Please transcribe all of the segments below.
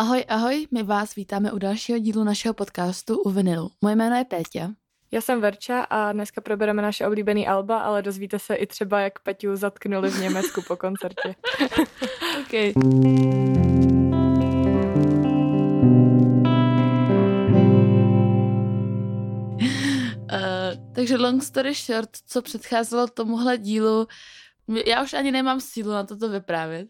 Ahoj, ahoj, my vás vítáme u dalšího dílu našeho podcastu u Vinilu. Moje jméno je Pétě. Já jsem Verča a dneska probereme naše oblíbený alba, ale dozvíte se i třeba, jak Peťu zatknuli v Německu po koncertě. OK. Uh, takže long story short, co předcházelo tomuhle dílu, já už ani nemám sílu na toto vyprávět.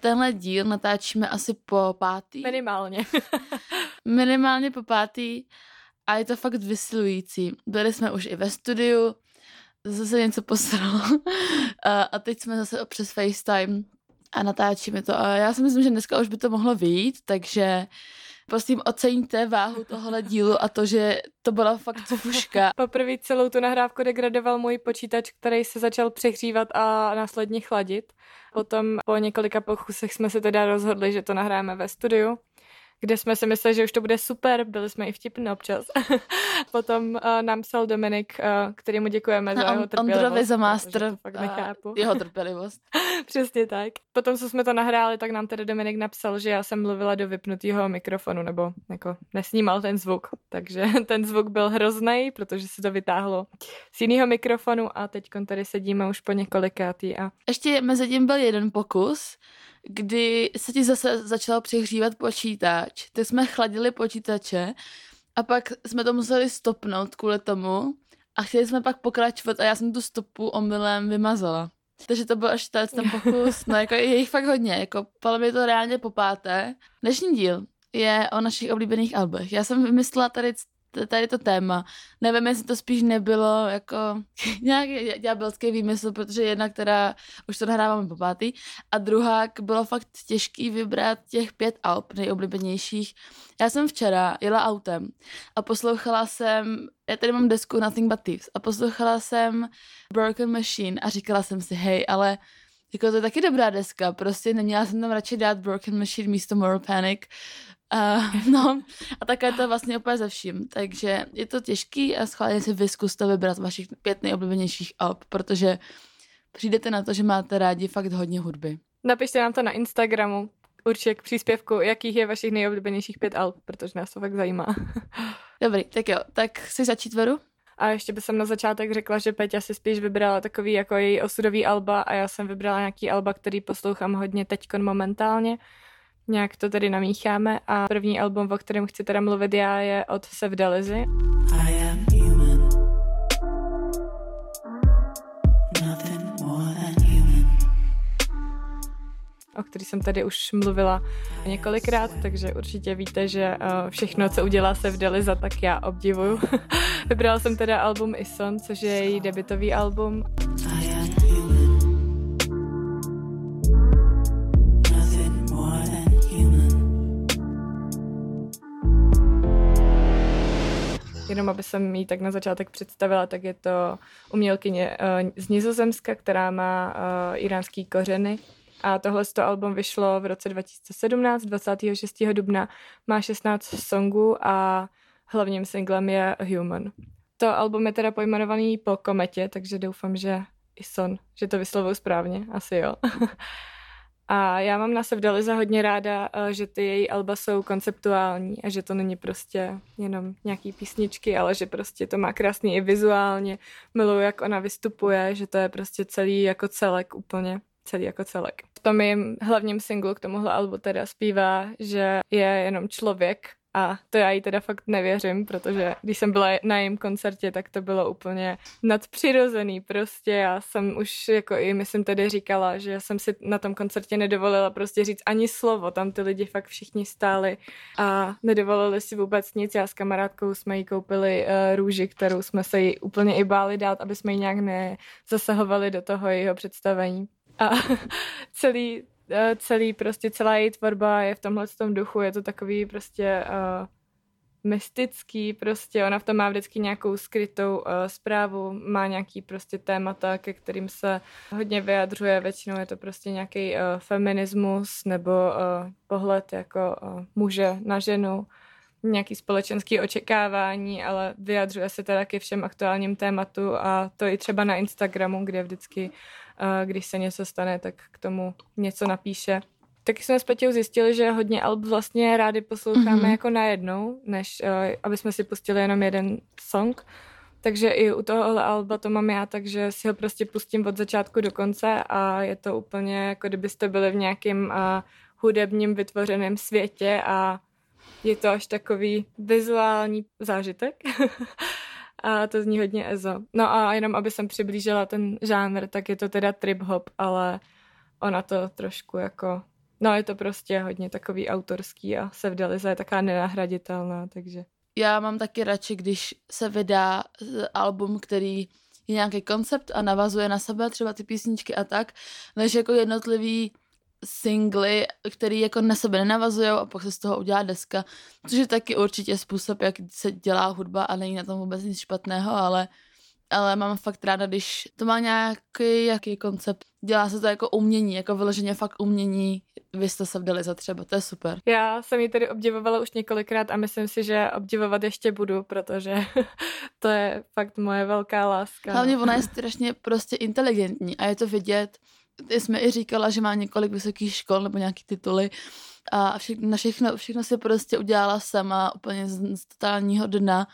Tenhle díl natáčíme asi po pátý. Minimálně. Minimálně po pátý a je to fakt vysilující. Byli jsme už i ve studiu, zase něco posralo a, a teď jsme zase přes FaceTime a natáčíme to. A já si myslím, že dneska už by to mohlo vyjít, takže prosím oceňte váhu tohohle dílu a to, že to byla fakt fuška. Poprvé celou tu nahrávku degradoval můj počítač, který se začal přehřívat a následně chladit. Potom po několika pokusech jsme se teda rozhodli, že to nahráme ve studiu kde jsme si mysleli, že už to bude super, byli jsme i vtipní občas. Potom uh, nám psal Dominik, uh, kterýmu děkujeme za jeho trpělivost. Ondrovi za master fakt nechápu. jeho trpělivost. Přesně tak. Potom, co jsme to nahráli, tak nám tedy Dominik napsal, že já jsem mluvila do vypnutého mikrofonu, nebo jako nesnímal ten zvuk. Takže ten zvuk byl hrozný, protože se to vytáhlo z jiného mikrofonu a teď tady sedíme už po několikátý. A... Ještě mezi tím byl jeden pokus, kdy se ti zase začalo přehřívat počítač, tak jsme chladili počítače a pak jsme to museli stopnout kvůli tomu a chtěli jsme pak pokračovat a já jsem tu stopu omylem vymazala. Takže to byl až ten pokus, no jako je jich fakt hodně, jako podle mě to reálně po páté. Dnešní díl je o našich oblíbených albech. Já jsem vymyslela tady tady to téma. Nevím, jestli to spíš nebylo jako nějaký ďábelský výmysl, protože jedna, která už to nahráváme po pátý, a druhá bylo fakt těžký vybrat těch pět alb nejoblíbenějších. Já jsem včera jela autem a poslouchala jsem, já tady mám desku Nothing But Thieves a poslouchala jsem Broken Machine a říkala jsem si, hej, ale jako to je taky dobrá deska, prostě neměla jsem tam radši dát Broken Machine místo Moral Panic, Uh, no a také je to vlastně úplně ze vším, takže je to těžký a schválně si vyskuste vybrat vašich pět nejoblíbenějších alb, protože přijdete na to, že máte rádi fakt hodně hudby. Napište nám to na Instagramu, určitě k příspěvku, jakých je vašich nejoblíbenějších pět alb, protože nás to fakt zajímá. Dobrý, tak jo, tak si začít Veru? A ještě bych na začátek řekla, že Peťa si spíš vybrala takový jako její osudový alba a já jsem vybrala nějaký alba, který poslouchám hodně teďkon momentálně. Nějak to tedy namícháme a první album, o kterém chci teda mluvit já, je od Sevdalizy. o který jsem tady už mluvila několikrát, takže určitě víte, že eh, všechno, co udělá se v Deliza, tak já obdivuju. Vybrala jsem teda album Ison, což je její debitový album. Jenom aby jsem jí tak na začátek představila, tak je to umělkyně uh, z Nizozemska, která má uh, iránský kořeny. A tohle to album vyšlo v roce 2017, 26. dubna. Má 16 songů a hlavním singlem je Human. To album je teda pojmenovaný po kometě, takže doufám, že i son, že to vyslovuju správně, asi jo. A já mám na Sevdalize hodně ráda, eh, že ty její alba jsou konceptuální a že to není prostě jenom nějaký písničky, ale že prostě to má krásný i vizuálně. Miluji, jak ona vystupuje, že to je prostě celý jako celek úplně celý jako celek. V tom jejím hlavním singlu k tomuhle albu teda zpívá, že je jenom člověk a to já jí teda fakt nevěřím, protože když jsem byla na jejím koncertě, tak to bylo úplně nadpřirozený prostě. Já jsem už jako i myslím tedy říkala, že jsem si na tom koncertě nedovolila prostě říct ani slovo. Tam ty lidi fakt všichni stáli a nedovolili si vůbec nic. Já s kamarádkou jsme jí koupili uh, růži, kterou jsme se jí úplně i báli dát, aby jsme ji nějak nezasahovali do toho jejího představení. A celý celý, prostě celá její tvorba je v tomhle tom duchu, je to takový prostě uh, mystický, prostě. Ona v tom má vždycky nějakou skrytou uh, zprávu, má nějaký prostě témata, ke kterým se hodně vyjadřuje, většinou je to prostě nějaký uh, feminismus nebo uh, pohled jako uh, muže na ženu, nějaký společenský očekávání, ale vyjadřuje se teda ke všem aktuálním tématu a to i třeba na Instagramu, kde vždycky když se něco stane, tak k tomu něco napíše. Taky jsme s Petěou zjistili, že hodně alb vlastně rádi posloucháme mm-hmm. jako najednou, než uh, aby jsme si pustili jenom jeden song. Takže i u tohohle alba to mám já, takže si ho prostě pustím od začátku do konce a je to úplně jako kdybyste byli v nějakém uh, hudebním vytvořeném světě a je to až takový vizuální zážitek. a to zní hodně ezo. No a jenom aby jsem přiblížila ten žánr, tak je to teda trip hop, ale ona to trošku jako, no je to prostě hodně takový autorský a Sevdaliza je taká nenahraditelná, takže. Já mám taky radši, když se vydá album, který je nějaký koncept a navazuje na sebe, třeba ty písničky a tak, než jako jednotlivý singly, který jako na sebe nenavazují a pak se z toho udělá deska, což je taky určitě způsob, jak se dělá hudba a není na tom vůbec nic špatného, ale ale mám fakt ráda, když to má nějaký jaký koncept. Dělá se to jako umění, jako vyloženě fakt umění. Vy jste se vdali za třeba, to je super. Já jsem ji tedy obdivovala už několikrát a myslím si, že obdivovat ještě budu, protože to je fakt moje velká láska. Hlavně ona je strašně prostě inteligentní a je to vidět. Ty jsme i říkala, že má několik vysokých škol nebo nějaký tituly a všechno, všechno, všechno si prostě udělala sama úplně z, z totálního dna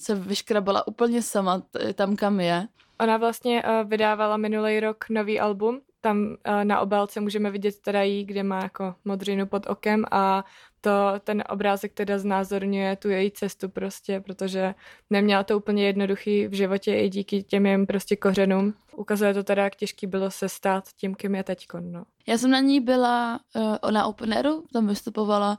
se vyškrabala úplně sama tam, kam je. Ona vlastně uh, vydávala minulý rok nový album. Tam uh, na obálce můžeme vidět teda jí, kde má jako modřinu pod okem a to ten obrázek teda znázorňuje tu její cestu prostě, protože neměla to úplně jednoduchý v životě i díky těm jim prostě kořenům. Ukazuje to teda, jak těžký bylo se stát tím, kým je teďko, no. Já jsem na ní byla uh, na Openeru, tam vystupovala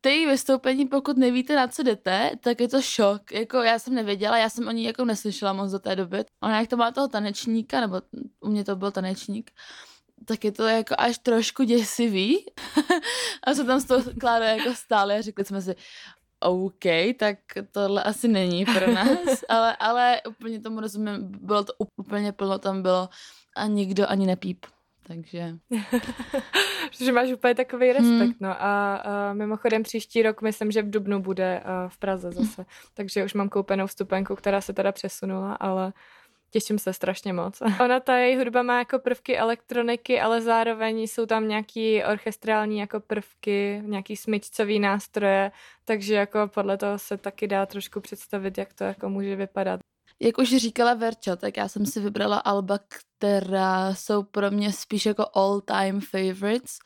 ty vystoupení, pokud nevíte, na co jdete, tak je to šok. Jako já jsem nevěděla, já jsem o ní jako neslyšela moc do té doby. Ona jak to má toho tanečníka, nebo u mě to byl tanečník, tak je to jako až trošku děsivý. a se tam s tou Klárou jako stále a řekli jsme si, OK, tak tohle asi není pro nás, ale, ale úplně tomu rozumím, bylo to úplně plno, tam bylo a nikdo ani nepíp takže... Protože máš úplně takový respekt, hmm. no a, a mimochodem příští rok myslím, že v Dubnu bude uh, v Praze zase, takže už mám koupenou vstupenku, která se teda přesunula, ale těším se strašně moc. Ona ta její hudba má jako prvky elektroniky, ale zároveň jsou tam nějaký orchestrální jako prvky, nějaký smyčcový nástroje, takže jako podle toho se taky dá trošku představit, jak to jako může vypadat. Jak už říkala Verča, tak já jsem si vybrala alba, která jsou pro mě spíš jako all-time favorites.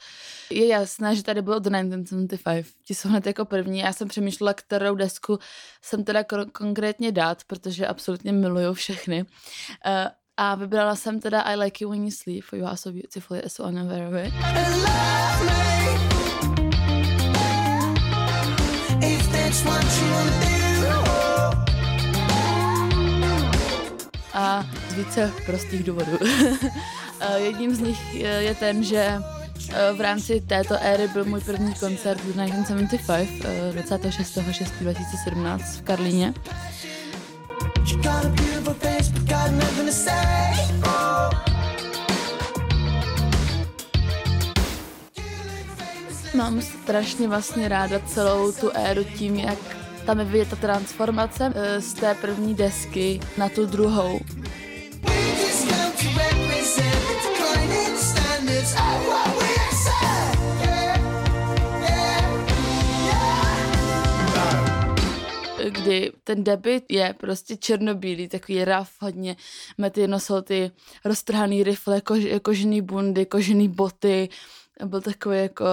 Je jasné, že tady bylo The 1975. Ti jsou hned jako první. Já jsem přemýšlela, kterou desku jsem teda kon- konkrétně dát, protože absolutně miluju všechny. Uh, a vybrala jsem teda I Like You When You Sleep, for You Are So Beautiful, You're So Unaware of It. Více prostých důvodů. Jedním z nich je ten, že v rámci této éry byl můj první koncert v 1975, 26.6.2017 v Karlíně. Mám strašně vlastně ráda celou tu éru tím, jak tam je vidět ta transformace eh, z té první desky na tu druhou. Kdy ten debit je prostě černobílý, takový raf, hodně. Mety nosil ty roztrhaný rifle, kož, kožený bundy, kožený boty, byl takový jako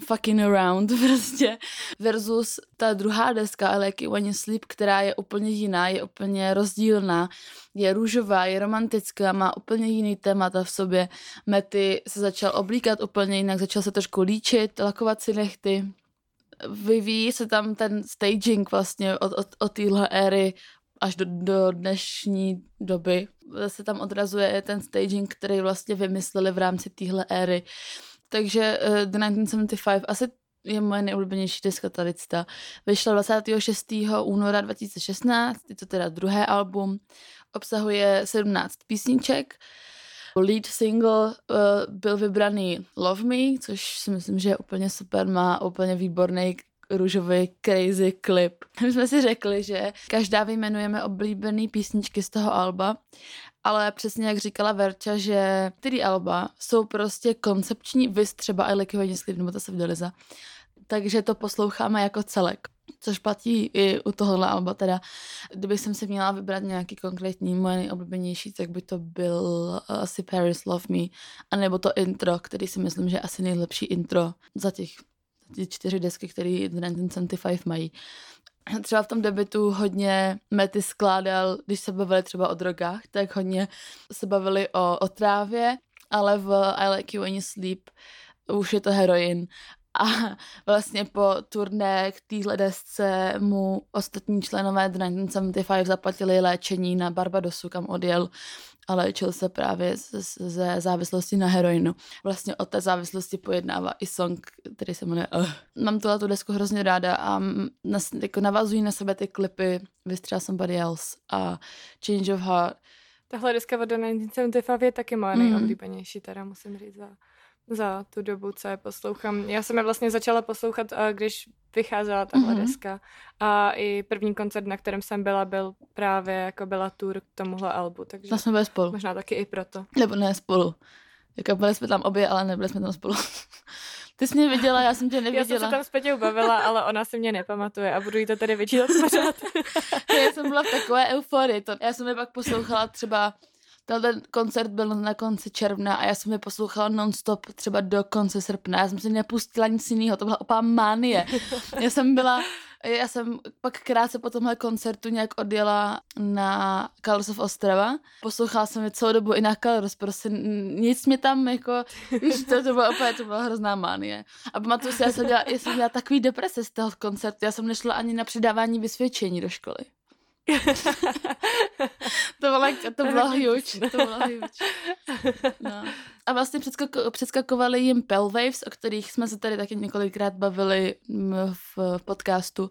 fucking around prostě versus ta druhá deska Like When You Sleep, která je úplně jiná, je úplně rozdílná, je růžová, je romantická, má úplně jiný témata v sobě. Mety se začal oblíkat úplně jinak, začal se trošku líčit, lakovat si nechty. Vyvíjí se tam ten staging vlastně od, od, od téhle éry až do, do dnešní doby. Se tam odrazuje ten staging, který vlastně vymysleli v rámci téhle éry. Takže uh, The 1975 asi je moje nejoblíbenější deska tady. Vyšla 26. února 2016, je to teda druhé album, obsahuje 17 písniček. Lead single uh, byl vybraný Love Me, což si myslím, že je úplně super, má úplně výborný růžový crazy klip. My jsme si řekli, že každá vyjmenujeme oblíbený písničky z toho alba ale přesně jak říkala Verča, že ty alba jsou prostě koncepční, vys třeba I Like You nebo to se vdeliza, takže to posloucháme jako celek. Což platí i u tohohle alba teda. Kdybych jsem si měla vybrat nějaký konkrétní moje nejoblíbenější, tak by to byl asi Paris Love Me, anebo to intro, který si myslím, že je asi nejlepší intro za těch ty čtyři desky, které 1975 mají. Třeba v tom debitu hodně Mety skládal, když se bavili třeba o drogách, tak hodně se bavili o, o trávě, ale v I Like You When You Sleep už je to heroin. A vlastně po turné k téhle desce mu ostatní členové 1975 zaplatili léčení na Barbadosu, kam odjel a léčil se právě ze závislosti na heroinu. Vlastně o té závislosti pojednává i song, který se jmenuje uh. Mám tuhle tu desku hrozně ráda a nas, jako navazují na sebe ty klipy Vystřel Somebody Else a Change of Heart. Tahle deska od 1975 je taky moje mm. nejoblíbenější, teda musím říct za za tu dobu, co je poslouchám. Já jsem je vlastně začala poslouchat, když vycházela tahle mm-hmm. deska. A i první koncert, na kterém jsem byla, byl právě jako byla tour k tomuhle albu. Takže to jsme byli spolu. Možná taky i proto. Nebo ne spolu. Jako byli jsme tam obě, ale nebyli jsme tam spolu. Ty jsi mě viděla, já jsem tě neviděla. Já jsem se tam s Peťou bavila, ale ona si mě nepamatuje a budu jí to tady vyčítat pořád. já jsem byla v takové euforii. To, já jsem je pak poslouchala třeba ten koncert byl na konci června a já jsem je poslouchala nonstop třeba do konce srpna. Já jsem si nepustila nic jiného, to byla opá mánie. Já jsem byla, já jsem pak krátce po tomhle koncertu nějak odjela na Kalosov Ostrava. Poslouchala jsem je celou dobu i na Kalos, prostě nic mě tam jako, víš, to, to bylo opět, to byla hrozná mánie. A pamatuju si, já jsem dělala, já jsem dělala takový deprese z toho koncertu, já jsem nešla ani na předávání vysvědčení do školy. to bylo, to bylo huge, to bylo huge. No. A vlastně předskako, předskakovali jim Pelwaves, o kterých jsme se tady taky několikrát bavili v, v podcastu,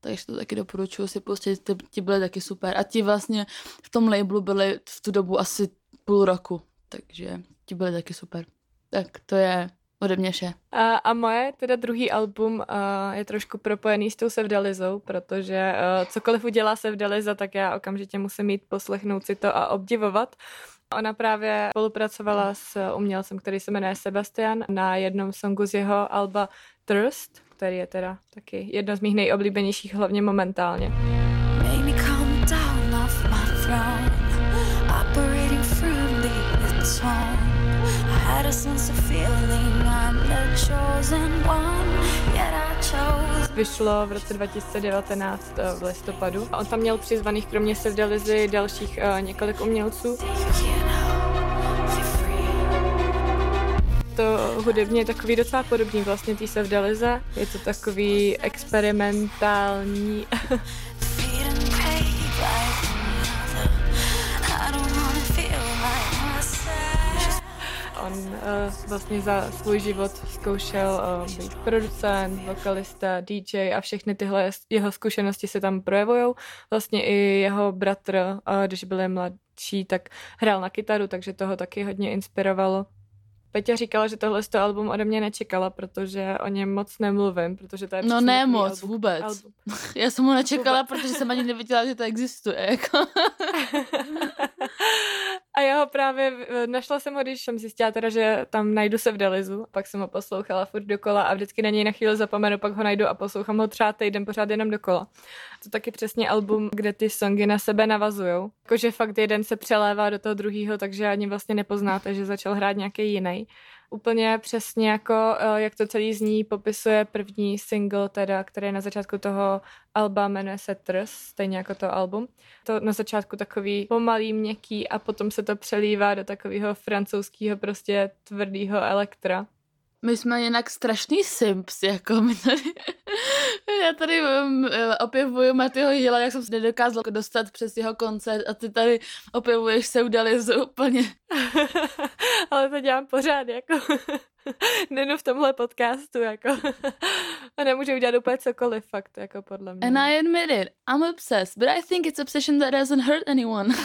takže to taky doporučuji si pustit, ty, ti byly taky super. A ti vlastně v tom labelu byli v tu dobu asi půl roku, takže ti byly taky super. Tak to je Ode mě vše. A, a moje, teda druhý album uh, je trošku propojený s tou Sevdalizou, protože uh, cokoliv udělá Sevdaliza, tak já okamžitě musím mít poslechnout si to a obdivovat. Ona právě spolupracovala s umělcem, který se jmenuje Sebastian na jednom songu z jeho alba Thirst, který je teda taky jedno z mých nejoblíbenějších, hlavně momentálně. Make me calm down off my throne, operating from the had a sense of feeling Vyšlo v roce 2019 eh, v listopadu. On tam měl přizvaných kromě Sevdalizy dalších uh, několik umělců. to hudebně je takový docela podobný vlastně té Sevdalize. Je to takový experimentální On uh, vlastně za svůj život zkoušel uh, být producent, vokalista, DJ a všechny tyhle jeho zkušenosti se tam projevují. Vlastně i jeho bratr, uh, když byl mladší, tak hrál na kytaru, takže toho taky hodně inspirovalo. Peťa říkala, že tohle to album ode mě nečekala, protože o něm moc nemluvím, protože to je No ne moc, album, vůbec. Album. Já jsem ho nečekala, vůbec. protože jsem ani nevěděla, že to existuje. Jako. A já ho právě, našla jsem ho, když jsem zjistila teda, že tam najdu se v Delizu. Pak jsem ho poslouchala furt dokola a vždycky na něj na chvíli zapomenu, pak ho najdu a poslouchám ho třeba týden pořád jenom dokola. To taky přesně album, kde ty songy na sebe navazujou. Jakože fakt jeden se přelévá do toho druhého, takže ani vlastně nepoznáte, že začal hrát nějaký jiný úplně přesně jako, eh, jak to celý zní, popisuje první single, teda, který je na začátku toho alba, jmenuje se Trs, stejně jako to album. To na začátku takový pomalý, měkký a potom se to přelívá do takového francouzského prostě tvrdého elektra. My jsme jinak strašný simps, jako my tady, já tady um, objevuju Matyho Hila, jak jsem se nedokázal dostat přes jeho koncert a ty tady objevuješ se udali úplně. Ale to dělám pořád, jako Nenu v tomhle podcastu, jako a nemůžu udělat úplně cokoliv, fakt, jako podle mě. And I admit it, I'm obsessed, but I think it's obsession that doesn't hurt anyone.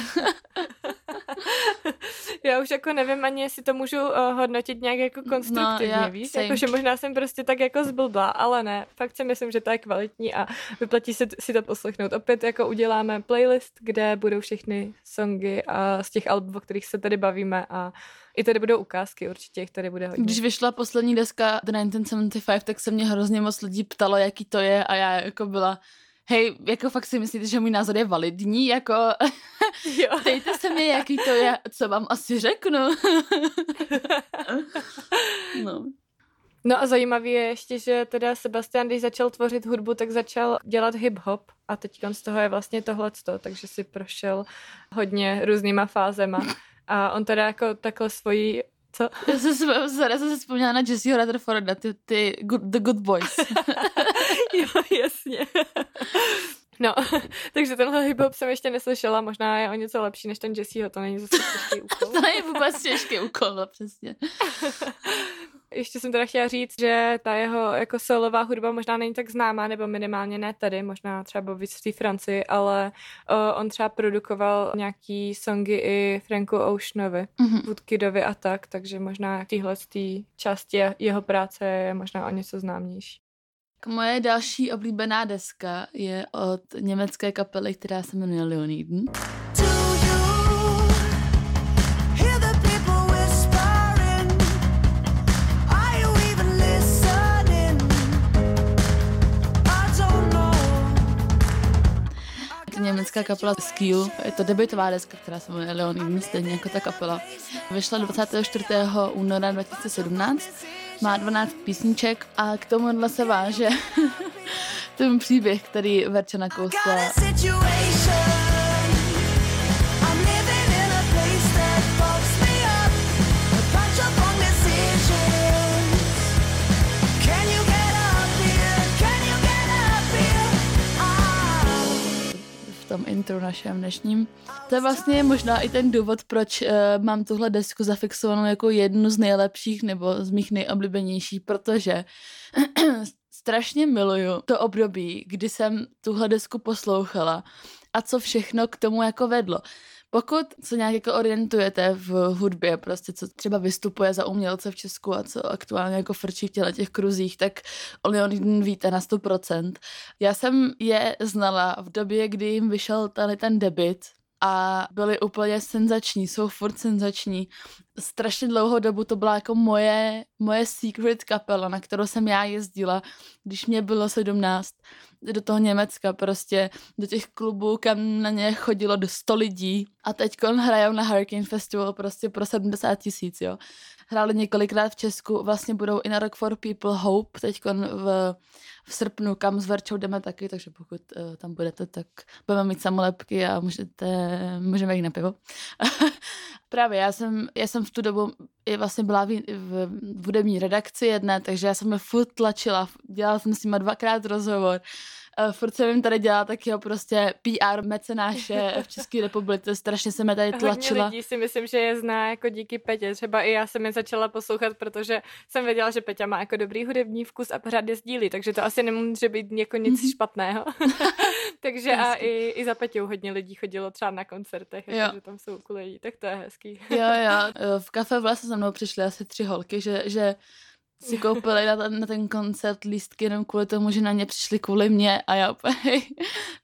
já už jako nevím ani, jestli to můžu uh, hodnotit nějak jako konstruktivně, no, víš? Jako, že možná jsem prostě tak jako zblblá, ale ne. Fakt si myslím, že to je kvalitní a vyplatí se si to poslechnout. Opět jako uděláme playlist, kde budou všechny songy a z těch albů, o kterých se tady bavíme a i tady budou ukázky, určitě jich tady bude hodně. Když vyšla poslední deska The 1975, tak se mě hrozně moc lidí ptalo, jaký to je a já jako byla hej, jako fakt si myslíte, že můj názor je validní, jako jo. dejte se mi, jaký to je, co vám asi řeknu. no. No a zajímavé je ještě, že teda Sebastian, když začal tvořit hudbu, tak začal dělat hip-hop a teď z toho je vlastně tohleto, takže si prošel hodně různýma fázema. A on teda jako takhle svoji co? Já jsem, se, jsem se vzpomněla na Jesseho Rutherforda, ty, ty good, The Good Boys. jo, jasně. No, takže tenhle hip-hop jsem ještě neslyšela, možná je o něco lepší než ten Jesseho, to není zase těžký úkol. to je vůbec těžký úkol, no, přesně. Ještě jsem teda chtěla říct, že ta jeho jako solová hudba možná není tak známá, nebo minimálně ne tady, možná třeba víc v té Francii, ale uh, on třeba produkoval nějaký songy i Franku Oceanovi, mm-hmm. Woodkidovi a tak, takže možná tyhle části jeho práce je možná o něco známější. Moje další oblíbená deska je od německé kapely, která se jmenuje Leoniden. německá kapela Skill. Je to debitová deska, která se jmenuje Leoniden, stejně jako ta kapela. Vyšla 24. února 2017 má 12 písniček a k tomu se váže ten příběh, který Verča nakousla. Tom intro našem dnešním. To je vlastně možná i ten důvod, proč uh, mám tuhle desku zafixovanou jako jednu z nejlepších nebo z mých nejoblíbenějších, protože strašně miluju to období, kdy jsem tuhle desku poslouchala a co všechno k tomu jako vedlo. Pokud se nějak jako orientujete v hudbě, prostě co třeba vystupuje za umělce v Česku a co aktuálně jako frčí v těle těch kruzích, tak o Leoniden víte na 100%. Já jsem je znala v době, kdy jim vyšel tady ten debit, a byli úplně senzační, jsou furt senzační. Strašně dlouhou dobu to byla jako moje, moje secret kapela, na kterou jsem já jezdila, když mě bylo 17 do toho Německa prostě, do těch klubů, kam na ně chodilo do 100 lidí a teď hrajou na Hurricane Festival prostě pro 70 tisíc, jo. Hráli několikrát v Česku, vlastně budou i na Rock for People Hope teď v, v srpnu, kam s Verčou jdeme taky, takže pokud uh, tam budete, tak budeme mít samolepky a můžete, můžeme jít na pivo. Právě, já jsem, já jsem v tu dobu vlastně byla v, v, v hudební redakci jedné, takže já jsem je furt tlačila, dělala jsem s nimi dvakrát rozhovor uh, furt jsem jim tady dělala takyho prostě PR mecenáše v České republice, strašně se mi tady tlačila. Hodně lidí si myslím, že je zná jako díky Petě, třeba i já jsem je začala poslouchat, protože jsem věděla, že Peťa má jako dobrý hudební vkus a pořád je sdílí, takže to asi nemůže být jako nic mm-hmm. špatného. takže a i, i za Peťou hodně lidí chodilo třeba na koncertech, jako, že tam jsou kulejí, tak to je hezký. jo, jo, v kafe v lese za mnou přišly asi tři holky, že, že si koupili na ten, na ten koncert lístky jenom kvůli tomu, že na ně přišli kvůli mě a já úplně,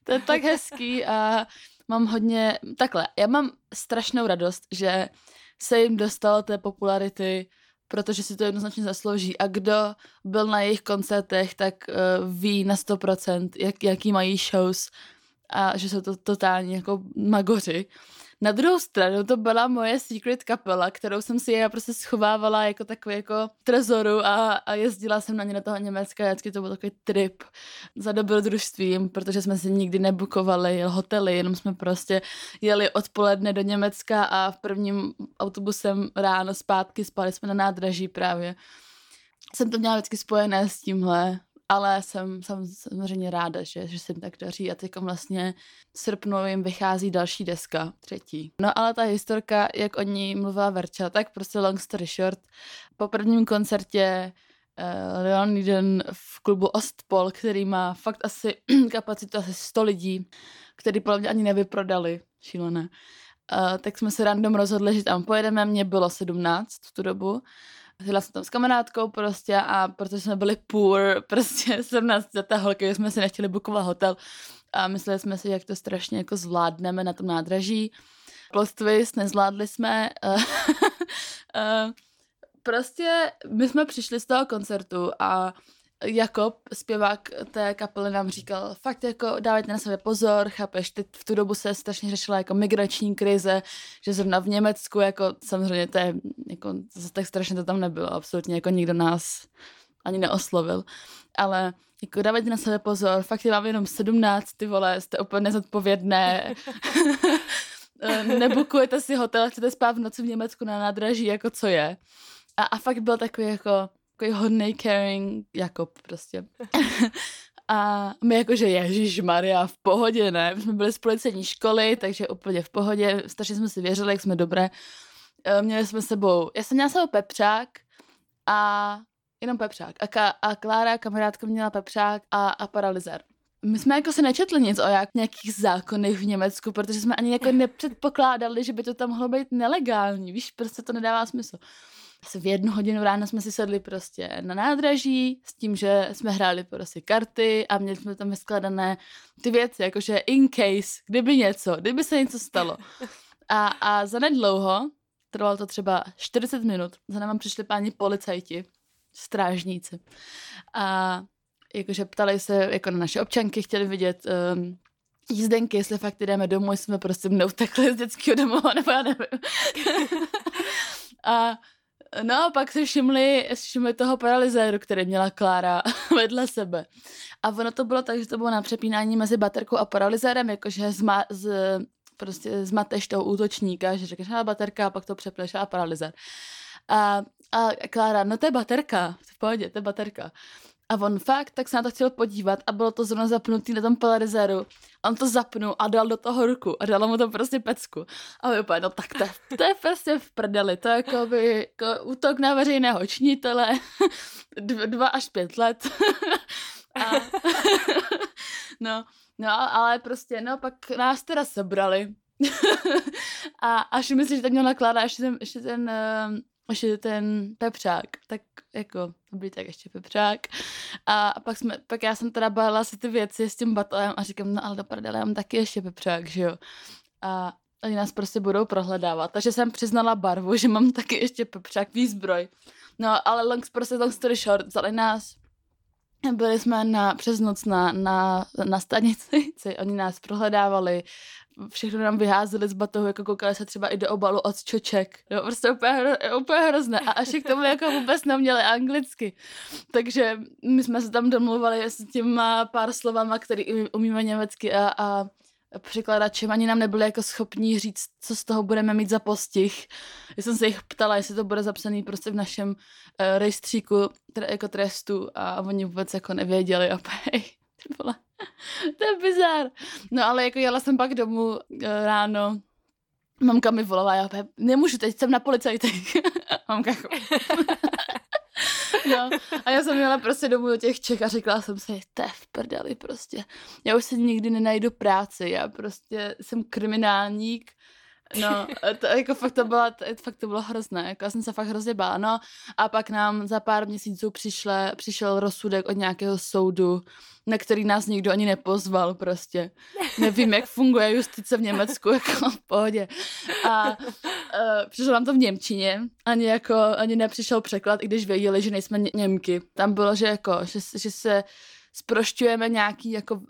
to je tak hezký a mám hodně, takhle, já mám strašnou radost, že se jim dostalo té popularity, protože si to jednoznačně zaslouží a kdo byl na jejich koncertech, tak uh, ví na 100%, jak, jaký mají shows a že jsou to totální jako magoři. Na druhou stranu to byla moje secret kapela, kterou jsem si já prostě schovávala jako takový jako trezoru a, a jezdila jsem na ně do toho Německa. Vždycky to byl takový trip za dobrodružstvím, protože jsme si nikdy nebukovali hotely, jenom jsme prostě jeli odpoledne do Německa a v prvním autobusem ráno zpátky spali jsme na nádraží právě. Jsem to měla vždycky spojené s tímhle ale jsem, samozřejmě ráda, že, že se jim tak daří a teď vlastně v srpnu jim vychází další deska, třetí. No ale ta historka, jak o ní mluvila Verča, tak prostě long story short, po prvním koncertě uh, Leon Eden v klubu Ostpol, který má fakt asi kapacitu asi 100 lidí, který podle mě ani nevyprodali, šílené, uh, tak jsme se random rozhodli, že tam pojedeme, mě bylo 17 v tu dobu. Jela jsem tam s kamarádkou prostě a protože jsme byli poor, prostě 17 té holky, jsme si nechtěli bukovat hotel a mysleli jsme si, jak to strašně jako zvládneme na tom nádraží. Plot twist, nezvládli jsme. uh, prostě my jsme přišli z toho koncertu a Jakob, zpěvák té kapely, nám říkal, fakt jako dávajte na sebe pozor, chápeš, teď v tu dobu se strašně řešila jako migrační krize, že zrovna v Německu, jako samozřejmě to je, jako zase tak strašně to tam nebylo, absolutně jako nikdo nás ani neoslovil, ale jako dávajte na sebe pozor, fakt je vám jenom 17, ty vole, jste úplně nezodpovědné, nebukujete si hotel, chcete spát v noci v Německu na nádraží, jako co je. A, a fakt byl takový jako takový hodný caring Jakob prostě. A my jakože Ježíš Maria v pohodě, ne? My jsme byli z policejní školy, takže úplně v pohodě. Strašně jsme si věřili, jak jsme dobré. E, měli jsme sebou, já jsem měla sebou pepřák a jenom pepřák. A, ka, a Klára, kamarádka, měla pepřák a, a paralyzer. My jsme jako se nečetli nic o jak, nějakých zákonech v Německu, protože jsme ani jako nepředpokládali, že by to tam mohlo být nelegální. Víš, prostě to nedává smysl asi v jednu hodinu ráno jsme si sedli prostě na nádraží s tím, že jsme hráli prostě karty a měli jsme tam vyskladané ty věci, jakože in case, kdyby něco, kdyby se něco stalo. A, a za nedlouho, trvalo to třeba 40 minut, za náma přišli páni policajti, strážníci. A jakože ptali se jako na naše občanky, chtěli vidět um, jízdenky, jestli fakt jdeme domů, jsme prostě neutekli z dětského domova, nebo já nevím. a No a pak si všimli, všimli toho paralyzéru, který měla Klára vedle sebe. A ono to bylo tak, že to bylo na přepínání mezi baterkou a paralyzérem, jakože zma, z, prostě zmateš toho útočníka, že řekneš, a baterka, a pak to přepleš a paralyzér. A, a Klára, no to je baterka, v pohodě, to je baterka. A on fakt tak se na to chtěl podívat a bylo to zrovna zapnutý na tom polarizeru. On to zapnul a dal do toho ruku a dal mu to prostě pecku. A my úplně, no tak to, to je prostě v prdeli. To je jako by jako útok na veřejného činitele. Dva až pět let. a, no, no, ale prostě, no, pak nás teda sebrali. a až myslím, že tam měl nakládat ještě ten, ještě ten uh, ještě ten pepřák, tak jako, dobrý, tak ještě pepřák. A pak, jsme, pak já jsem teda balila si ty věci s tím batolem a říkám, no ale do prdele, já mám taky ještě pepřák, že jo. A oni nás prostě budou prohledávat. Takže jsem přiznala barvu, že mám taky ještě pepřák, výzbroj. No, ale long, prostě long story short, vzali nás, byli jsme na, přes noc na, na, na stanici, oni nás prohledávali, všechno nám vyházeli z batohu, jako koukali se třeba i do obalu od čoček. Jo, prostě úplně, hro, úplně hrozné. A až k tomu jako vůbec neměli anglicky. Takže my jsme se tam domluvali s těma pár slovama, který umíme německy a, a překladačem ani nám nebyli jako schopní říct, co z toho budeme mít za postih. Já jsem se jich ptala, jestli to bude zapsaný prostě v našem uh, rejstříku tre, jako trestu a oni vůbec jako nevěděli a ty vole, to je bizar. No ale jako jela jsem pak domů uh, ráno, mamka mi volala, já nemůžu, teď jsem na policajtech. mamka jako... no, a já jsem měla prostě domů do těch Čech a řekla jsem si, to v prdeli prostě. Já už si nikdy nenajdu práci, já prostě jsem kriminálník, No, to, jako fakt to, bylo, to, fakt to bylo hrozné, jako já jsem se fakt hrozně bála, no. A pak nám za pár měsíců přišle, přišel rozsudek od nějakého soudu, na který nás nikdo ani nepozval prostě. Nevím, jak funguje justice v Německu, jako v pohodě. A uh, přišlo nám to v Němčině, ani jako, ani nepřišel překlad, i když věděli, že nejsme ně- Němky. Tam bylo, že jako, že, že se sprošťujeme nějaký jako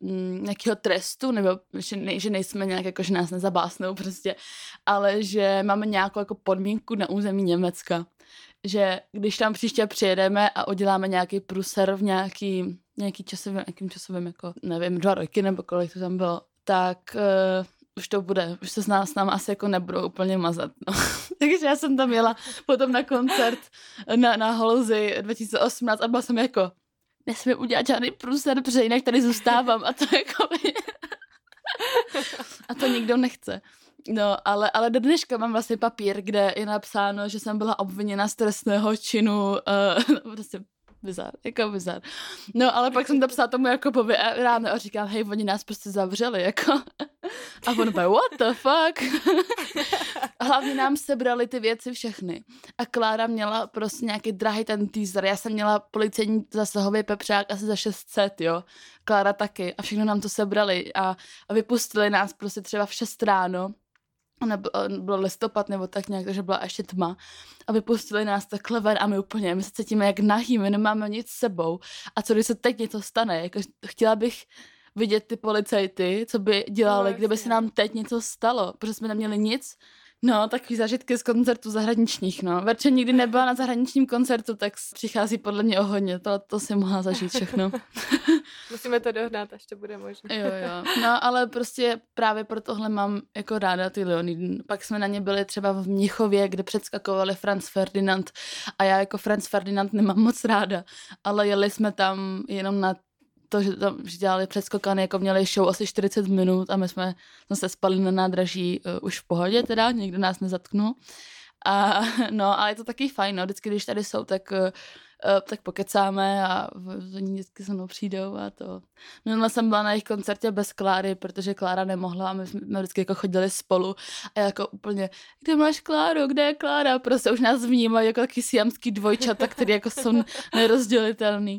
mm, nějakého trestu, nebo že, ne, že nejsme nějak jako, že nás nezabásnou prostě, ale že máme nějakou jako podmínku na území Německa. Že když tam příště přijedeme a uděláme nějaký pruser v nějaký, nějaký časovým, nějakým časovým jako, nevím, dva roky nebo kolik to tam bylo, tak uh, už to bude, už se s, nás, s náma asi jako nebudou úplně mazat. No. Takže já jsem tam jela potom na koncert na, na Holzy 2018 a byla jsem jako, nesmím udělat žádný průser, protože jinak tady zůstávám a to jako a to nikdo nechce. No, ale, ale do dneška mám vlastně papír, kde je napsáno, že jsem byla obviněna z trestného činu, uh, prostě bizar, jako bizar. No, ale pak jsem to psala tomu Jakobovi ráno a říkám, hej, oni nás prostě zavřeli, jako. A on byl, what the fuck? Hlavně nám sebrali ty věci všechny. A Klára měla prostě nějaký drahý ten teaser. Já jsem měla policejní zasahový pepřák asi za 600, jo. Klára taky. A všechno nám to sebrali a, a vypustili nás prostě třeba v 6 ráno nebo, bylo listopad nebo tak nějak, takže byla ještě tma a vypustili nás takhle ven a my úplně, my se cítíme jak nahý, my nemáme nic s sebou a co když se teď něco stane, jako chtěla bych vidět ty policajty, co by dělali, no, kdyby se nám teď něco stalo, protože jsme neměli nic, No, takový zážitky z koncertů zahraničních, no. Verče nikdy nebyla na zahraničním koncertu, tak přichází podle mě o hodně. To, to si mohla zažít všechno. Musíme to dohnat, až to bude možné. jo, jo. No, ale prostě právě pro tohle mám jako ráda ty Leonidy. Pak jsme na ně byli třeba v Mnichově, kde předskakovali Franz Ferdinand a já jako Franz Ferdinand nemám moc ráda, ale jeli jsme tam jenom na to, že tam že dělali předskokany, jako měli show asi 40 minut a my jsme zase spali na nádraží uh, už v pohodě teda, nikdo nás nezatknul. A no, a je to taky fajn, no, vždycky, když tady jsou, tak uh, tak pokecáme a oni vždycky se mnou přijdou a to. Minule jsem byla na jejich koncertě bez Kláry, protože Klára nemohla a my jsme vždycky jako chodili spolu a jako úplně, kde máš Kláru, kde je Klára? Prostě už nás vnímají jako taky siamský dvojčata, který jako jsou nerozdělitelný.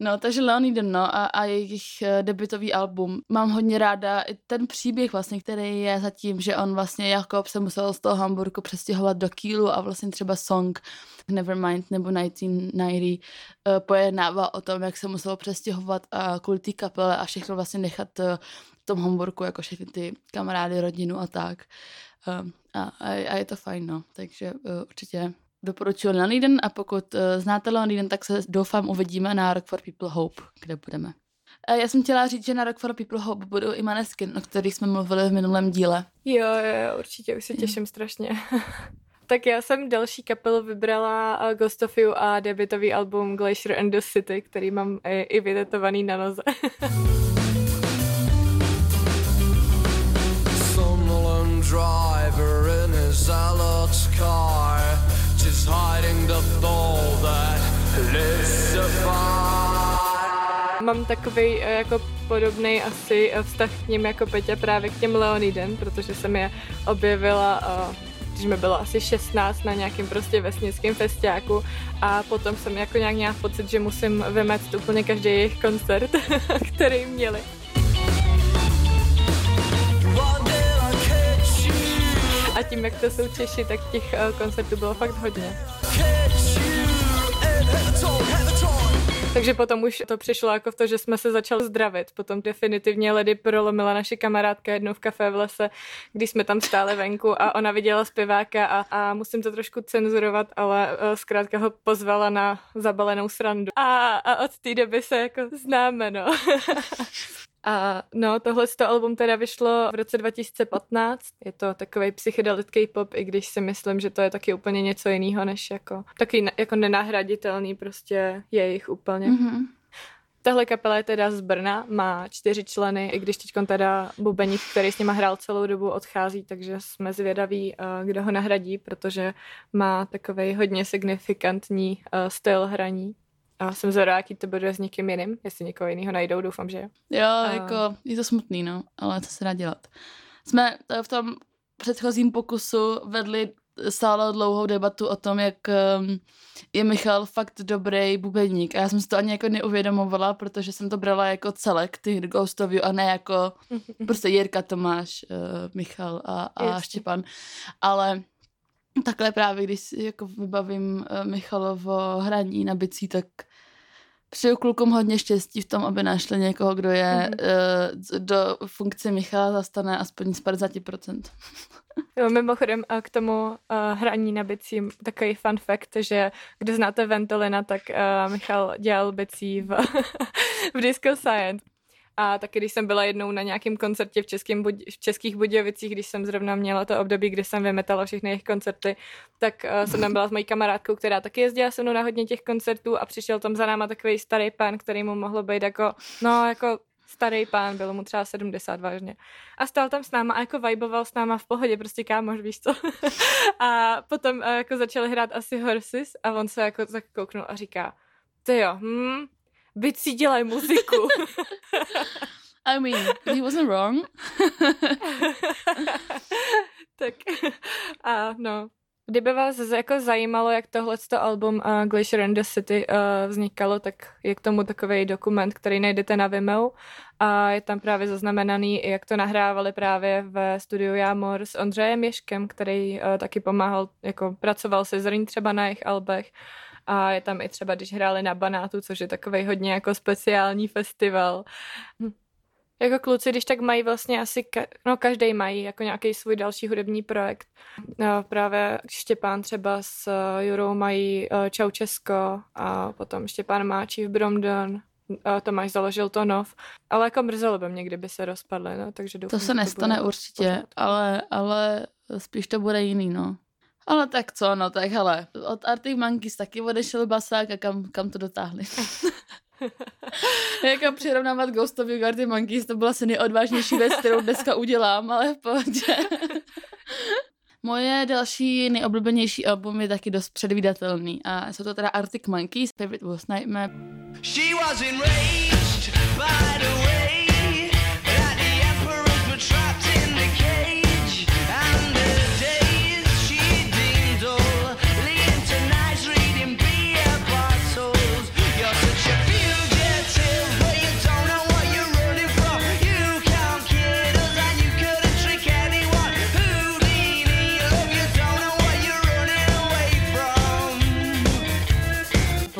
No, takže Leoniden, no, a, a jejich uh, debitový album. Mám hodně ráda i ten příběh vlastně, který je zatím, že on vlastně Jakob se musel z toho Hamburgu přestěhovat do Kielu a vlastně třeba song Nevermind nebo 1990 uh, pojednává o tom, jak se muselo přestěhovat a kvůli té kapele a všechno vlastně nechat uh, v tom Hamburgu, jako všechny ty kamarády, rodinu a tak. A, a, a je to fajn, no, takže určitě doporučuji Leoniden a pokud uh, znáte Leoniden, tak se doufám uvidíme na Rock for People Hope, kde budeme. Uh, já jsem chtěla říct, že na Rock for People Hope budou i Maneskin, o kterých jsme mluvili v minulém díle. Jo, jo, určitě, už se těším strašně. tak já jsem další kapelu vybrala uh, Ghost of You a debitový album Glacier and the City, který mám i, i vytetovaný na noze. driver in his car hiding the that lives Mám takový eh, jako podobný asi eh, vztah k ním jako Peťa právě k těm Leoniden, protože jsem je objevila eh, když mi bylo asi 16 na nějakým prostě vesnickém festiáku a potom jsem jako nějak měla pocit, že musím vymet úplně každý jejich koncert, který měli. A tím, jak to jsou Češi, tak těch uh, koncertů bylo fakt hodně. Takže potom už to přišlo jako v to, že jsme se začali zdravit. Potom definitivně ledy prolomila naše kamarádka jednou v kafe v lese, když jsme tam stáli venku a ona viděla zpěváka a, a musím to trošku cenzurovat, ale uh, zkrátka ho pozvala na zabalenou srandu. A, a od té doby se jako známe, no. A no, tohle to album teda vyšlo v roce 2015. Je to takový psychedelit K-pop, i když si myslím, že to je taky úplně něco jiného, než jako taky jako nenahraditelný prostě jejich úplně. Mm-hmm. Tahle kapela je teda z Brna, má čtyři členy, i když teď teda Bubeník, který s nima hrál celou dobu, odchází, takže jsme zvědaví, eh, kdo ho nahradí, protože má takový hodně signifikantní eh, styl hraní. A jsem zvědavá, jaký to bude s někým jiným, jestli někoho jiného najdou, doufám, že jo. Jo, a... jako je to smutný, no, ale co se dá dělat. Jsme v tom předchozím pokusu vedli stále dlouhou debatu o tom, jak um, je Michal fakt dobrý bubeník a já jsem si to ani jako neuvědomovala, protože jsem to brala jako celek, ty Ghost of You a ne jako prostě Jirka Tomáš, uh, Michal a, a Štěpan, ale takhle právě, když si jako vybavím uh, Michalovo hraní na bicí, tak přeju klukům hodně štěstí v tom, aby našli někoho, kdo je mm-hmm. uh, do funkce Michala zastane aspoň z 50%. Jo, mimochodem k tomu uh, hraní na bicí takový fun fact, že kdo znáte Ventolina, tak uh, Michal dělal bicí v, v Disco Science. A taky, když jsem byla jednou na nějakém koncertě v, Českým, v Českých Budějovicích, když jsem zrovna měla to období, kdy jsem vymetala všechny jejich koncerty, tak uh, jsem tam byla s mojí kamarádkou, která taky jezdila se mnou na hodně těch koncertů a přišel tam za náma takový starý pán, který mu mohlo být jako, no jako starý pán, bylo mu třeba 70 vážně. A stál tam s náma a jako viboval s náma v pohodě, prostě kámoš, víš co. a potom uh, jako začali hrát asi Horses a on se jako tak kouknul a říká, ty jo, hm, si dělají muziku. I mean, he wasn't wrong. tak a no, Kdyby vás jako zajímalo, jak tohle album uh, Glacier in the City uh, vznikalo, tak je k tomu takový dokument, který najdete na Vimeo a je tam právě zaznamenaný, jak to nahrávali právě ve studiu Jámor s Ondřejem Ješkem, který uh, taky pomáhal, jako pracoval se Zrň třeba na jejich albech a je tam i třeba, když hráli na Banátu, což je takový hodně jako speciální festival. Hm jako kluci, když tak mají vlastně asi, ka- no každý mají jako nějaký svůj další hudební projekt. No, právě Štěpán třeba s uh, Jurou mají uh, Čau Česko a potom Štěpán Máčí v Bromdon, uh, Tomáš založil Tonov, ale jako mrzelo by mě, kdyby se rozpadly, no, takže doufám, To se nestane to určitě, ale, ale spíš to bude jiný, no. Ale tak co, no tak hele, od Arctic Monkeys taky odešel basák a kam, kam to dotáhli. jako přirovnávat Ghost of Gardy Monkeys, to byla asi nejodvážnější věc, kterou dneska udělám, ale v pohodě. Moje další nejoblíbenější album je taky dost předvídatelný a jsou to teda Arctic Monkeys, Favorite Was Nightmare. She was enraged by the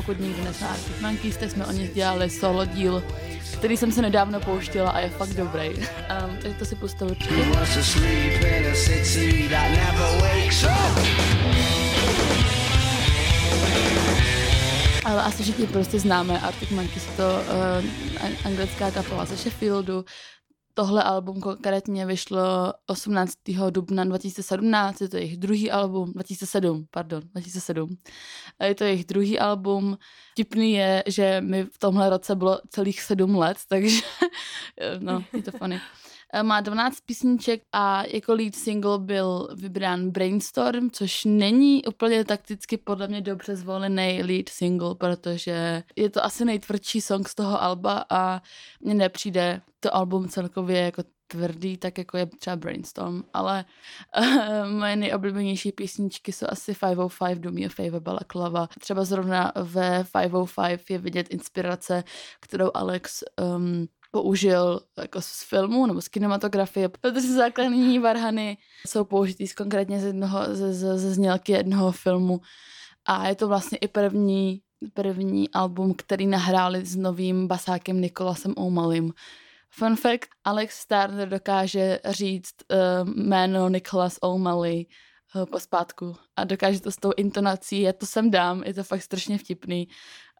pokud neznáte Monkeys, tak jsme o nich dělali solo díl, který jsem se nedávno pouštěla a je fakt dobrý. Um, takže to si puste určitě. Ale asi všichni prostě známe Arctic Monkeys, to uh, anglická kapela ze Sheffieldu, Tohle album konkrétně vyšlo 18. dubna 2017, je to jejich druhý album, 2007, pardon, 2007. Je to jejich druhý album. Tipný je, že mi v tomhle roce bylo celých sedm let, takže no, je to funny. Eh, má 12 písniček a jako lead single byl vybrán Brainstorm, což není úplně takticky podle mě dobře zvolený lead single, protože je to asi nejtvrdší song z toho alba a mně nepřijde to album celkově jako tvrdý, tak jako je třeba Brainstorm, ale uh, moje nejoblíbenější písničky jsou asi 505, Do Me a Favor, Balaklava. Třeba zrovna ve 505 je vidět inspirace, kterou Alex um, použil jako z filmu nebo z kinematografie, protože základní varhany jsou použitý z konkrétně z jednoho, ze, ze, ze znělky jednoho filmu. A je to vlastně i první, první album, který nahráli s novým basákem Nikolasem O'Malim. Fun fact, Alex Starner dokáže říct uh, jméno Nicholas O'Malley uh, pospátku. A dokáže to s tou intonací, já to sem dám, je to fakt strašně vtipný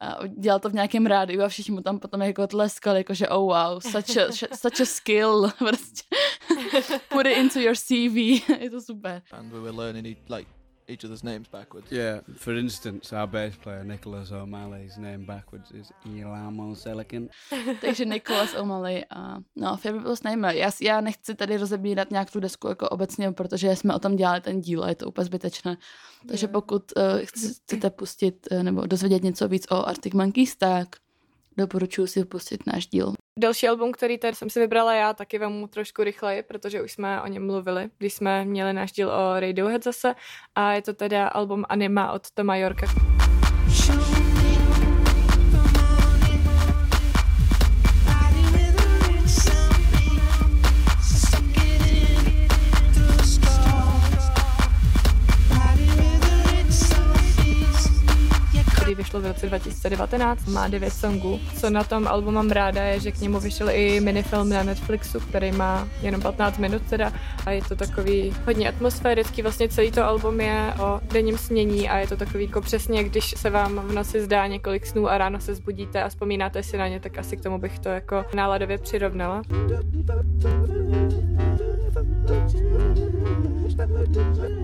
a dělal to v nějakém rádiu a všichni mu tam potom jako tleskali, jako že oh wow, such a, such a skill, prostě. Put it into your CV, je to super. And we were learning like each other's names backwards. Yeah, for instance, our bass player Nicholas O'Malley's name backwards is Ilamo Selikin. Takže Nicholas O'Malley a no, Fabulous Name. Já, já nechci tady rozebírat nějak tu desku jako obecně, protože jsme o tom dělali ten díl a je to úplně zbytečné. Takže pokud uh, chcete pustit uh, nebo dozvědět něco víc o Arctic Monkeys, tak doporučuji si pustit náš díl. Další album, který tady jsem si vybrala já, taky vemu trošku rychleji, protože už jsme o něm mluvili, když jsme měli náš díl o Radiohead zase a je to teda album Anima od Toma Yorka. Show vyšlo v roce 2019, má devět songů. Co na tom albu mám ráda je, že k němu vyšel i minifilm na Netflixu, který má jenom 15 minut teda a je to takový hodně atmosférický, vlastně celý to album je o denním snění a je to takový jako přesně, když se vám v noci zdá několik snů a ráno se zbudíte a vzpomínáte si na ně, tak asi k tomu bych to jako náladově přirovnala.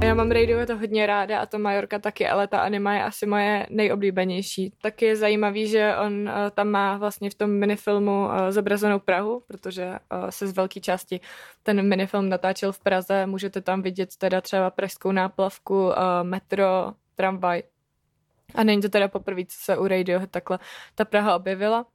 Já mám Radiohead hodně ráda a to Majorka taky, ale ta anima je asi moje nejoblíbenější. Taky je zajímavý, že on uh, tam má vlastně v tom minifilmu uh, zobrazenou Prahu, protože uh, se z velké části ten minifilm natáčel v Praze. Můžete tam vidět teda třeba pražskou náplavku, metro, tramvaj, A není to teda poprvé, co se u Radiohead takhle ta Praha objevila.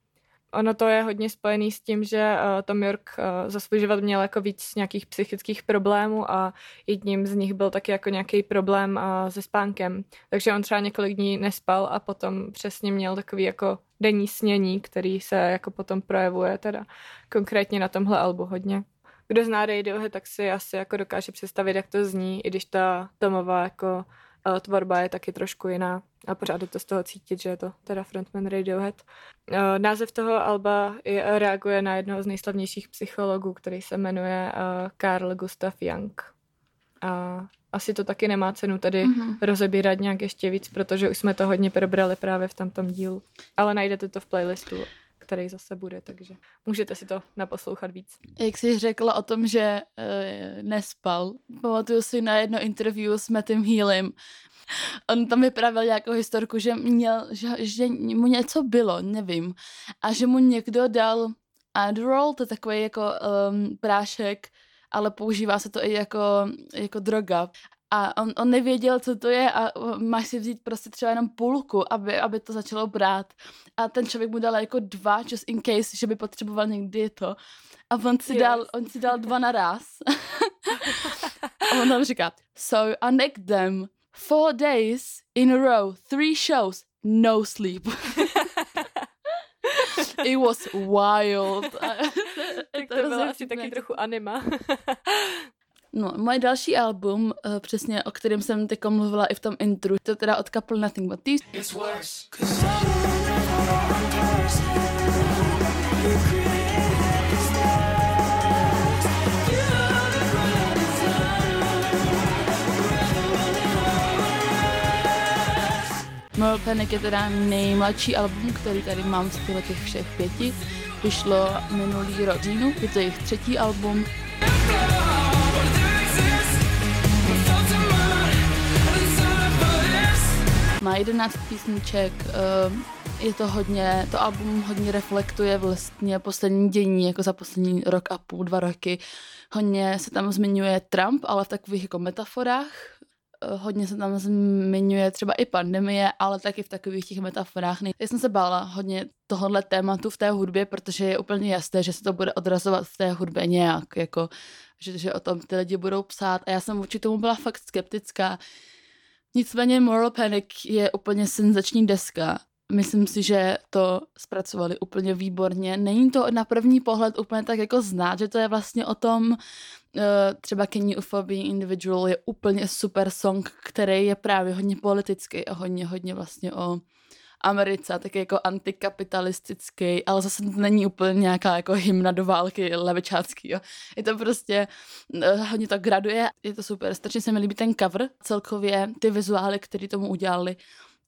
Ono to je hodně spojený s tím, že uh, Tom York uh, za svůj život měl jako víc nějakých psychických problémů a jedním z nich byl taky jako nějaký problém uh, se spánkem. Takže on třeba několik dní nespal a potom přesně měl takový jako denní snění, který se jako potom projevuje teda konkrétně na tomhle albu hodně. Kdo zná Radiohead, tak si asi jako dokáže představit, jak to zní, i když ta Tomová jako uh, tvorba je taky trošku jiná a pořád je to z toho cítit, že je to teda frontman Radiohead. Uh, název toho alba je, reaguje na jednoho z nejslavnějších psychologů, který se jmenuje Carl Gustav Jung. A asi to taky nemá cenu tady mm-hmm. rozebírat nějak ještě víc, protože už jsme to hodně probrali právě v tomto dílu. Ale najdete to v playlistu který zase bude, takže můžete si to naposlouchat víc. Jak jsi řekla o tom, že uh, nespal, pamatuju si na jedno interview s Mattem Healem, on tam vyprávěl nějakou historku, že, měl, že, že mu něco bylo, nevím, a že mu někdo dal Adderall, to je takový jako um, prášek, ale používá se to i jako, jako droga a on, on nevěděl, co to je a máš si vzít prostě třeba jenom půlku, aby, aby to začalo brát. A ten člověk mu dal jako dva, just in case, že by potřeboval někdy to. A on si, yes. dal, on si dal dva naraz. a on tam říká, so I necked them four days in a row, three shows, no sleep. It was wild. tak to bylo asi taky trochu anima. No, moje další album, uh, přesně o kterém jsem teď mluvila i v tom intru, to teda od kapel Nothing But Thieves. Moral Panic je teda nejmladší album, který tady mám z těch všech pěti. Vyšlo minulý rok říjnu, je to jejich třetí album. Má 11 písniček, ehm, je to hodně, to album hodně reflektuje vlastně poslední dění, jako za poslední rok a půl, dva roky. Hodně se tam zmiňuje Trump, ale v takových jako metaforách. Eh, hodně se tam zmiňuje třeba i pandemie, ale taky v takových těch metaforách. Já jsem se bála hodně tohohle tématu v té hudbě, protože je úplně jasné, že se to bude odrazovat v té hudbě nějak, jako, že, že o tom ty lidi budou psát. A já jsem vůči tomu byla fakt skeptická Nicméně Moral Panic je úplně senzační deska. Myslím si, že to zpracovali úplně výborně. Není to na první pohled úplně tak jako znát, že to je vlastně o tom, eh, třeba For Being Individual je úplně super song, který je právě hodně politický a hodně, hodně vlastně o Americe, tak jako antikapitalistický, ale zase to není úplně nějaká jako hymna do války levičácký, jo. Je to prostě, uh, hodně to graduje, je to super, strašně se mi líbí ten cover, celkově ty vizuály, které tomu udělali,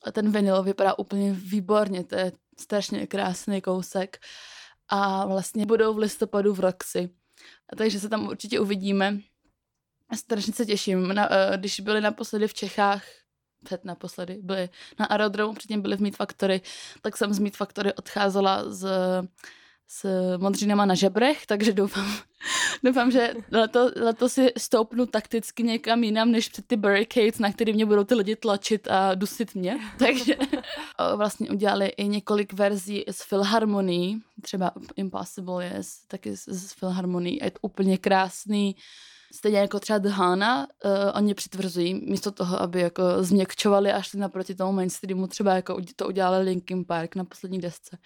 a ten vinyl vypadá úplně výborně, to je strašně krásný kousek a vlastně budou v listopadu v Roxy. Takže se tam určitě uvidíme. Strašně se těším. Na, uh, když byli naposledy v Čechách, před naposledy byli na aerodromu, předtím byli v Meat Factory, tak jsem z Meat Factory odcházela z, s modřinama na žebrech, takže doufám, doufám že leto, letos si stoupnu takticky někam jinam, než před ty barricades, na který mě budou ty lidi tlačit a dusit mě. Takže vlastně udělali i několik verzí z Philharmonii, třeba Impossible je taky z, Philharmonii. Je to úplně krásný, Stejně jako třeba The Hana, uh, oni přitvrzují, místo toho, aby jako změkčovali a šli naproti tomu mainstreamu, třeba jako to udělali Linkin Park na poslední desce,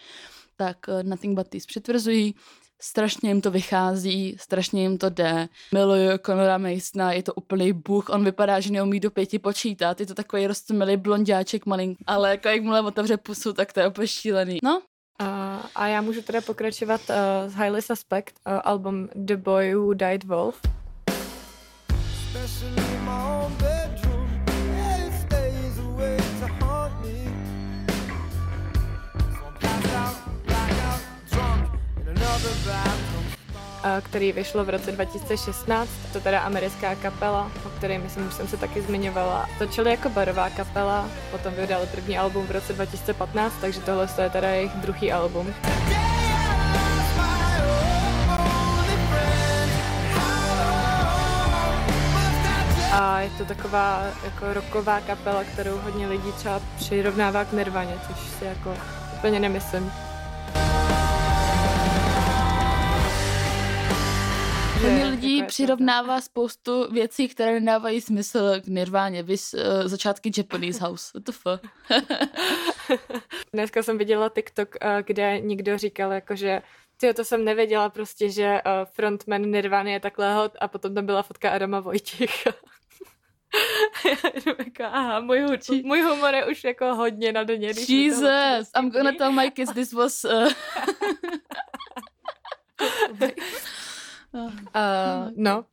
tak uh, Nothing But These přitvrzují, strašně jim to vychází, strašně jim to jde. Miluju Conora Masona, je to úplný bůh, on vypadá, že neumí do pěti počítat, je to takový roztomilý blondiáček malink, ale jako jakmile otevře pusu, tak to je úplně šílený. No, a, a já můžu teda pokračovat uh, s Highly Suspect, uh, album The Boy Who Died Wolf especially my own bedroom. Yeah, it stays away to haunt me. So I'm passed out, drunk in another bathroom. který vyšlo v roce 2016. To teda americká kapela, o které myslím, už jsem se taky zmiňovala. Začali jako barová kapela, potom vydali první album v roce 2015, takže tohle je teda jejich druhý album. A je to taková jako roková kapela, kterou hodně lidí třeba přirovnává k Nirvaně, což si jako úplně nemyslím. Hodně jako lidí je to přirovnává spoustu věcí, které nedávají smysl k Nirváně. Vys uh, začátky Japanese House. What the fuck? Dneska jsem viděla TikTok, eh, kde někdo říkal, jako, že Tyjo, to jsem nevěděla prostě, že eh, frontman Nirvany je takhle hot a potom tam byla fotka Adama Vojtěcha. Aha, můj, hu- můj humor je už jako hodně na dně. Jesus, I'm gonna tell my kids this was... Uh... Uh, no.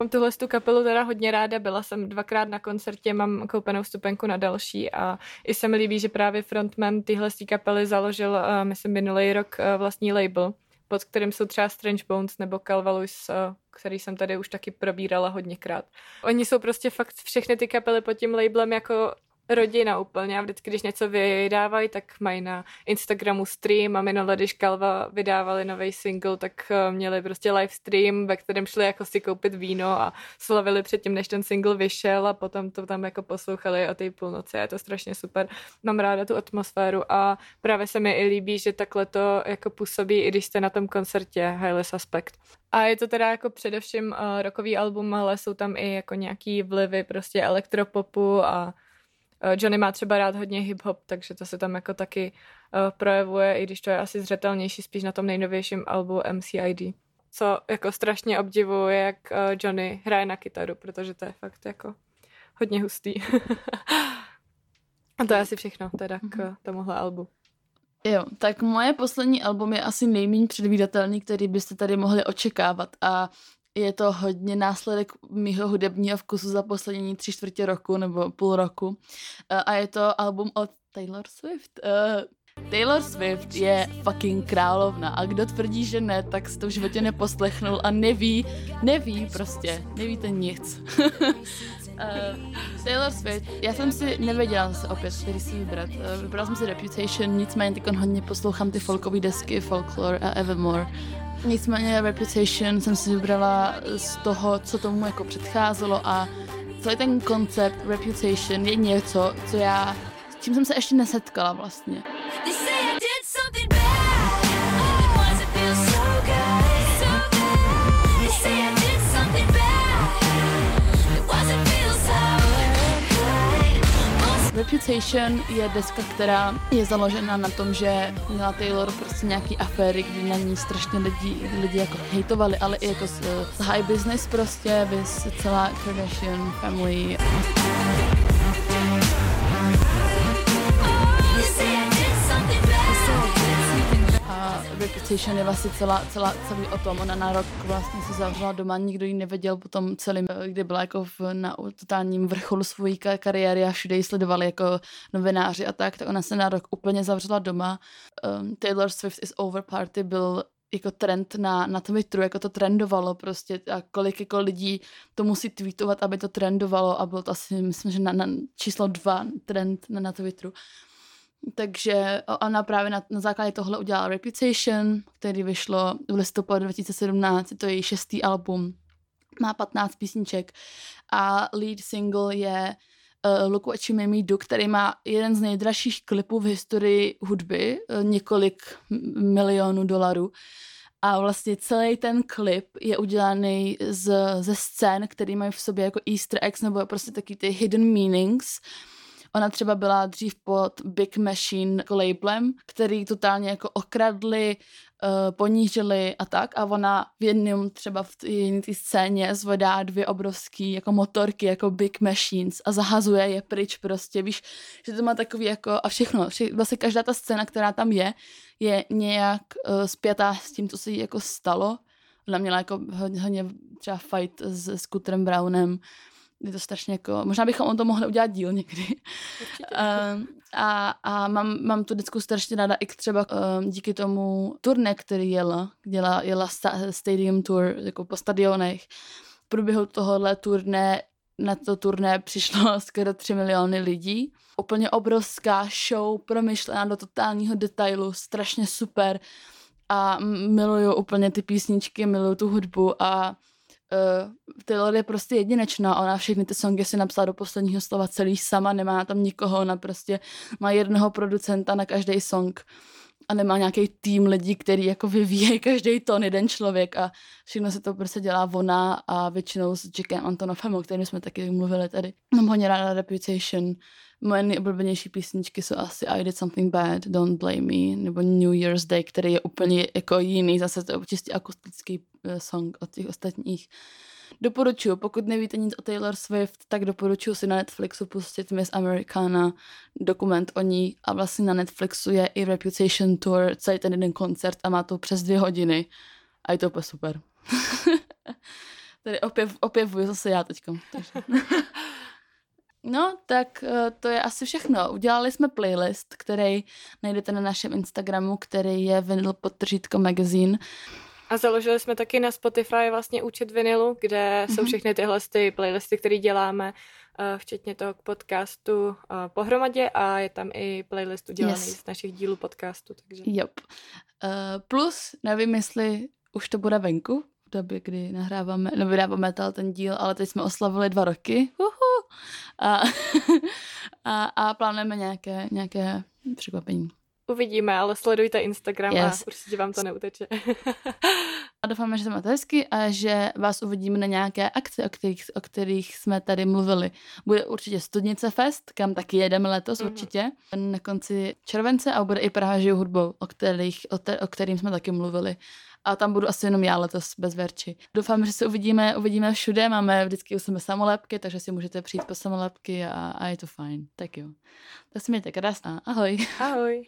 Mám tuhle tu kapelu teda hodně ráda, byla jsem dvakrát na koncertě, mám koupenou vstupenku na další a i se mi líbí, že právě frontman tyhle kapely založil, uh, myslím, minulý rok uh, vlastní label, pod kterým jsou třeba Strange Bones nebo Calvalus, uh, který jsem tady už taky probírala hodněkrát. Oni jsou prostě fakt všechny ty kapely pod tím labelem jako rodina úplně a vždycky, když něco vydávají, tak mají na Instagramu stream a minule, když Kalva vydávali nový single, tak eh, měli prostě live stream, ve kterém šli jako si koupit víno a slavili předtím, než ten single vyšel a potom to tam jako poslouchali o té půlnoci je to strašně super. Mám ráda tu atmosféru a právě se mi i líbí, že takhle to jako působí, i když jste na tom koncertě Highly Suspect. A je to teda jako především uh, rokový album, ale jsou tam i jako nějaký vlivy prostě elektropopu a Johnny má třeba rád hodně hip-hop, takže to se tam jako taky uh, projevuje, i když to je asi zřetelnější spíš na tom nejnovějším albu MCID. Co jako strašně obdivuji, jak uh, Johnny hraje na kytaru, protože to je fakt jako hodně hustý. A to je asi všechno teda k uh, tomuhle albu. Jo, tak moje poslední album je asi nejméně předvídatelný, který byste tady mohli očekávat a je to hodně následek mýho hudebního vkusu za poslední tři čtvrtě roku nebo půl roku Eh, a je to album od Taylor Swift. Uh, Taylor Swift je fucking královna a kdo tvrdí, že ne, tak si to v životě neposlechnul a neví, neví prostě, nevíte nic. Uh, Taylor Swift, já jsem si nevěděla zase opět, který si vybrat. Uh, vybrala jsem si Reputation, nicméně teď hodně poslouchám ty folkové desky, Folklore a Evermore. Nicméně Reputation jsem si vybrala z toho, co tomu jako předcházelo a celý ten koncept Reputation je něco, co já, s čím jsem se ještě nesetkala vlastně. They say I did Reputation je deska, která je založena na tom, že měla Taylor prostě nějaký aféry, kdy na ní strašně lidi, lidi jako hejtovali, ale i jako z, z high business prostě, vys celá Kardashian family. A Reputation je vlastně celá, celá, celý o tom. Ona na rok vlastně se zavřela doma, nikdo ji nevěděl potom celým, kdy byla jako v, na totálním vrcholu svojí ka- kariéry a všude ji sledovali jako novináři a tak, tak ona se na rok úplně zavřela doma. Um, Taylor Swift is over party byl jako trend na, na Twitteru, jako to trendovalo prostě a kolik jako lidí to musí tweetovat, aby to trendovalo a bylo to asi, myslím, že na, na číslo dva trend na, na Twitteru. Takže ona právě na, na základě tohle udělala Reputation, který vyšlo v listopadu 2017, to je její šestý album, má 15 písniček a lead single je uh, Look What You Made Me Do, který má jeden z nejdražších klipů v historii hudby, uh, několik milionů dolarů. A vlastně celý ten klip je udělaný z, ze scén, který mají v sobě jako easter eggs nebo prostě taky ty hidden meanings. Ona třeba byla dřív pod Big Machine jako labelem, který totálně jako okradli, uh, ponížili a tak. A ona v jednom třeba v té scéně zvedá dvě obrovský jako motorky, jako Big Machines a zahazuje je pryč prostě, víš, že to má takový jako a všechno, vše, vlastně každá ta scéna, která tam je, je nějak uh, spjatá s tím, co se jí jako stalo. Ona měla jako hodně, hodně třeba fight s Scooterem Brownem, je to strašně jako, možná bychom o tom mohli udělat díl někdy. Um, a, a mám, mám tu vždycky strašně ráda i třeba um, díky tomu turné, který jela, děla, jela sta, stadium tour jako po stadionech. V průběhu tohohle turné na to turné přišlo skoro 3 miliony lidí. Úplně obrovská show, promyšlená do totálního detailu, strašně super a miluju úplně ty písničky, miluju tu hudbu a uh, Taylor je prostě jedinečná, ona všechny ty songy si napsala do posledního slova celý sama, nemá tam nikoho, ona prostě má jednoho producenta na každý song a nemá nějaký tým lidí, který jako vyvíje každý tón jeden člověk a všechno se to prostě dělá ona a většinou s Jackem Antonofem, o kterém jsme taky mluvili tady. Mám hodně ráda Reputation. Moje nejoblíbenější písničky jsou asi I Did Something Bad, Don't Blame Me, nebo New Year's Day, který je úplně jako jiný, zase to je čistě akustický eh, song od těch ostatních. Doporučuji, pokud nevíte nic o Taylor Swift, tak doporučuji si na Netflixu pustit Miss Americana, dokument o ní a vlastně na Netflixu je i Reputation Tour, celý ten jeden koncert a má to přes dvě hodiny a je to úplně super. Tady opěv, opěvuju zase já teďka. No, tak eh, to je asi všechno. Udělali jsme playlist, který najdete na našem Instagramu, který je Vinyl podtržítko magazine. A založili jsme taky na Spotify vlastně účet vinilu, kde jsou Mhm. všechny tyhle ty playlisty, které děláme, eh, včetně toho podcastu eh, pohromadě a je tam i playlist udělaný Yes. z našich dílů podcastu, takže Yep. Uh, plus, nevím, jestli už to bude venku, v době, kdy nahráváme, nebo vydáváme ten díl, ale teď jsme oslavili dva roky. Uhu. A, a, a plánujeme nějaké, nějaké překvapení. Uvidíme, ale sledujte Instagram Yes. a určitě vám to neuteče. A doufáme, že to máte hezky a že vás uvidíme na nějaké akci, o kterých, o kterých jsme tady mluvili. Bude určitě Studnice Fest, kam taky jedeme letos Mhm. mm-hmm. určitě, na konci července a bude i Praha žiju hudbou, o, kterých, o, te, o kterým jsme taky mluvili. A tam budu asi jenom já letos bez Verči. Doufám, že se uvidíme, uvidíme všude, máme vždycky u sebe samolepky, takže si můžete přijít po samolepky a, a je to fajn. Tak jo. Tak si mějte krásná. Ahoj. Ahoj.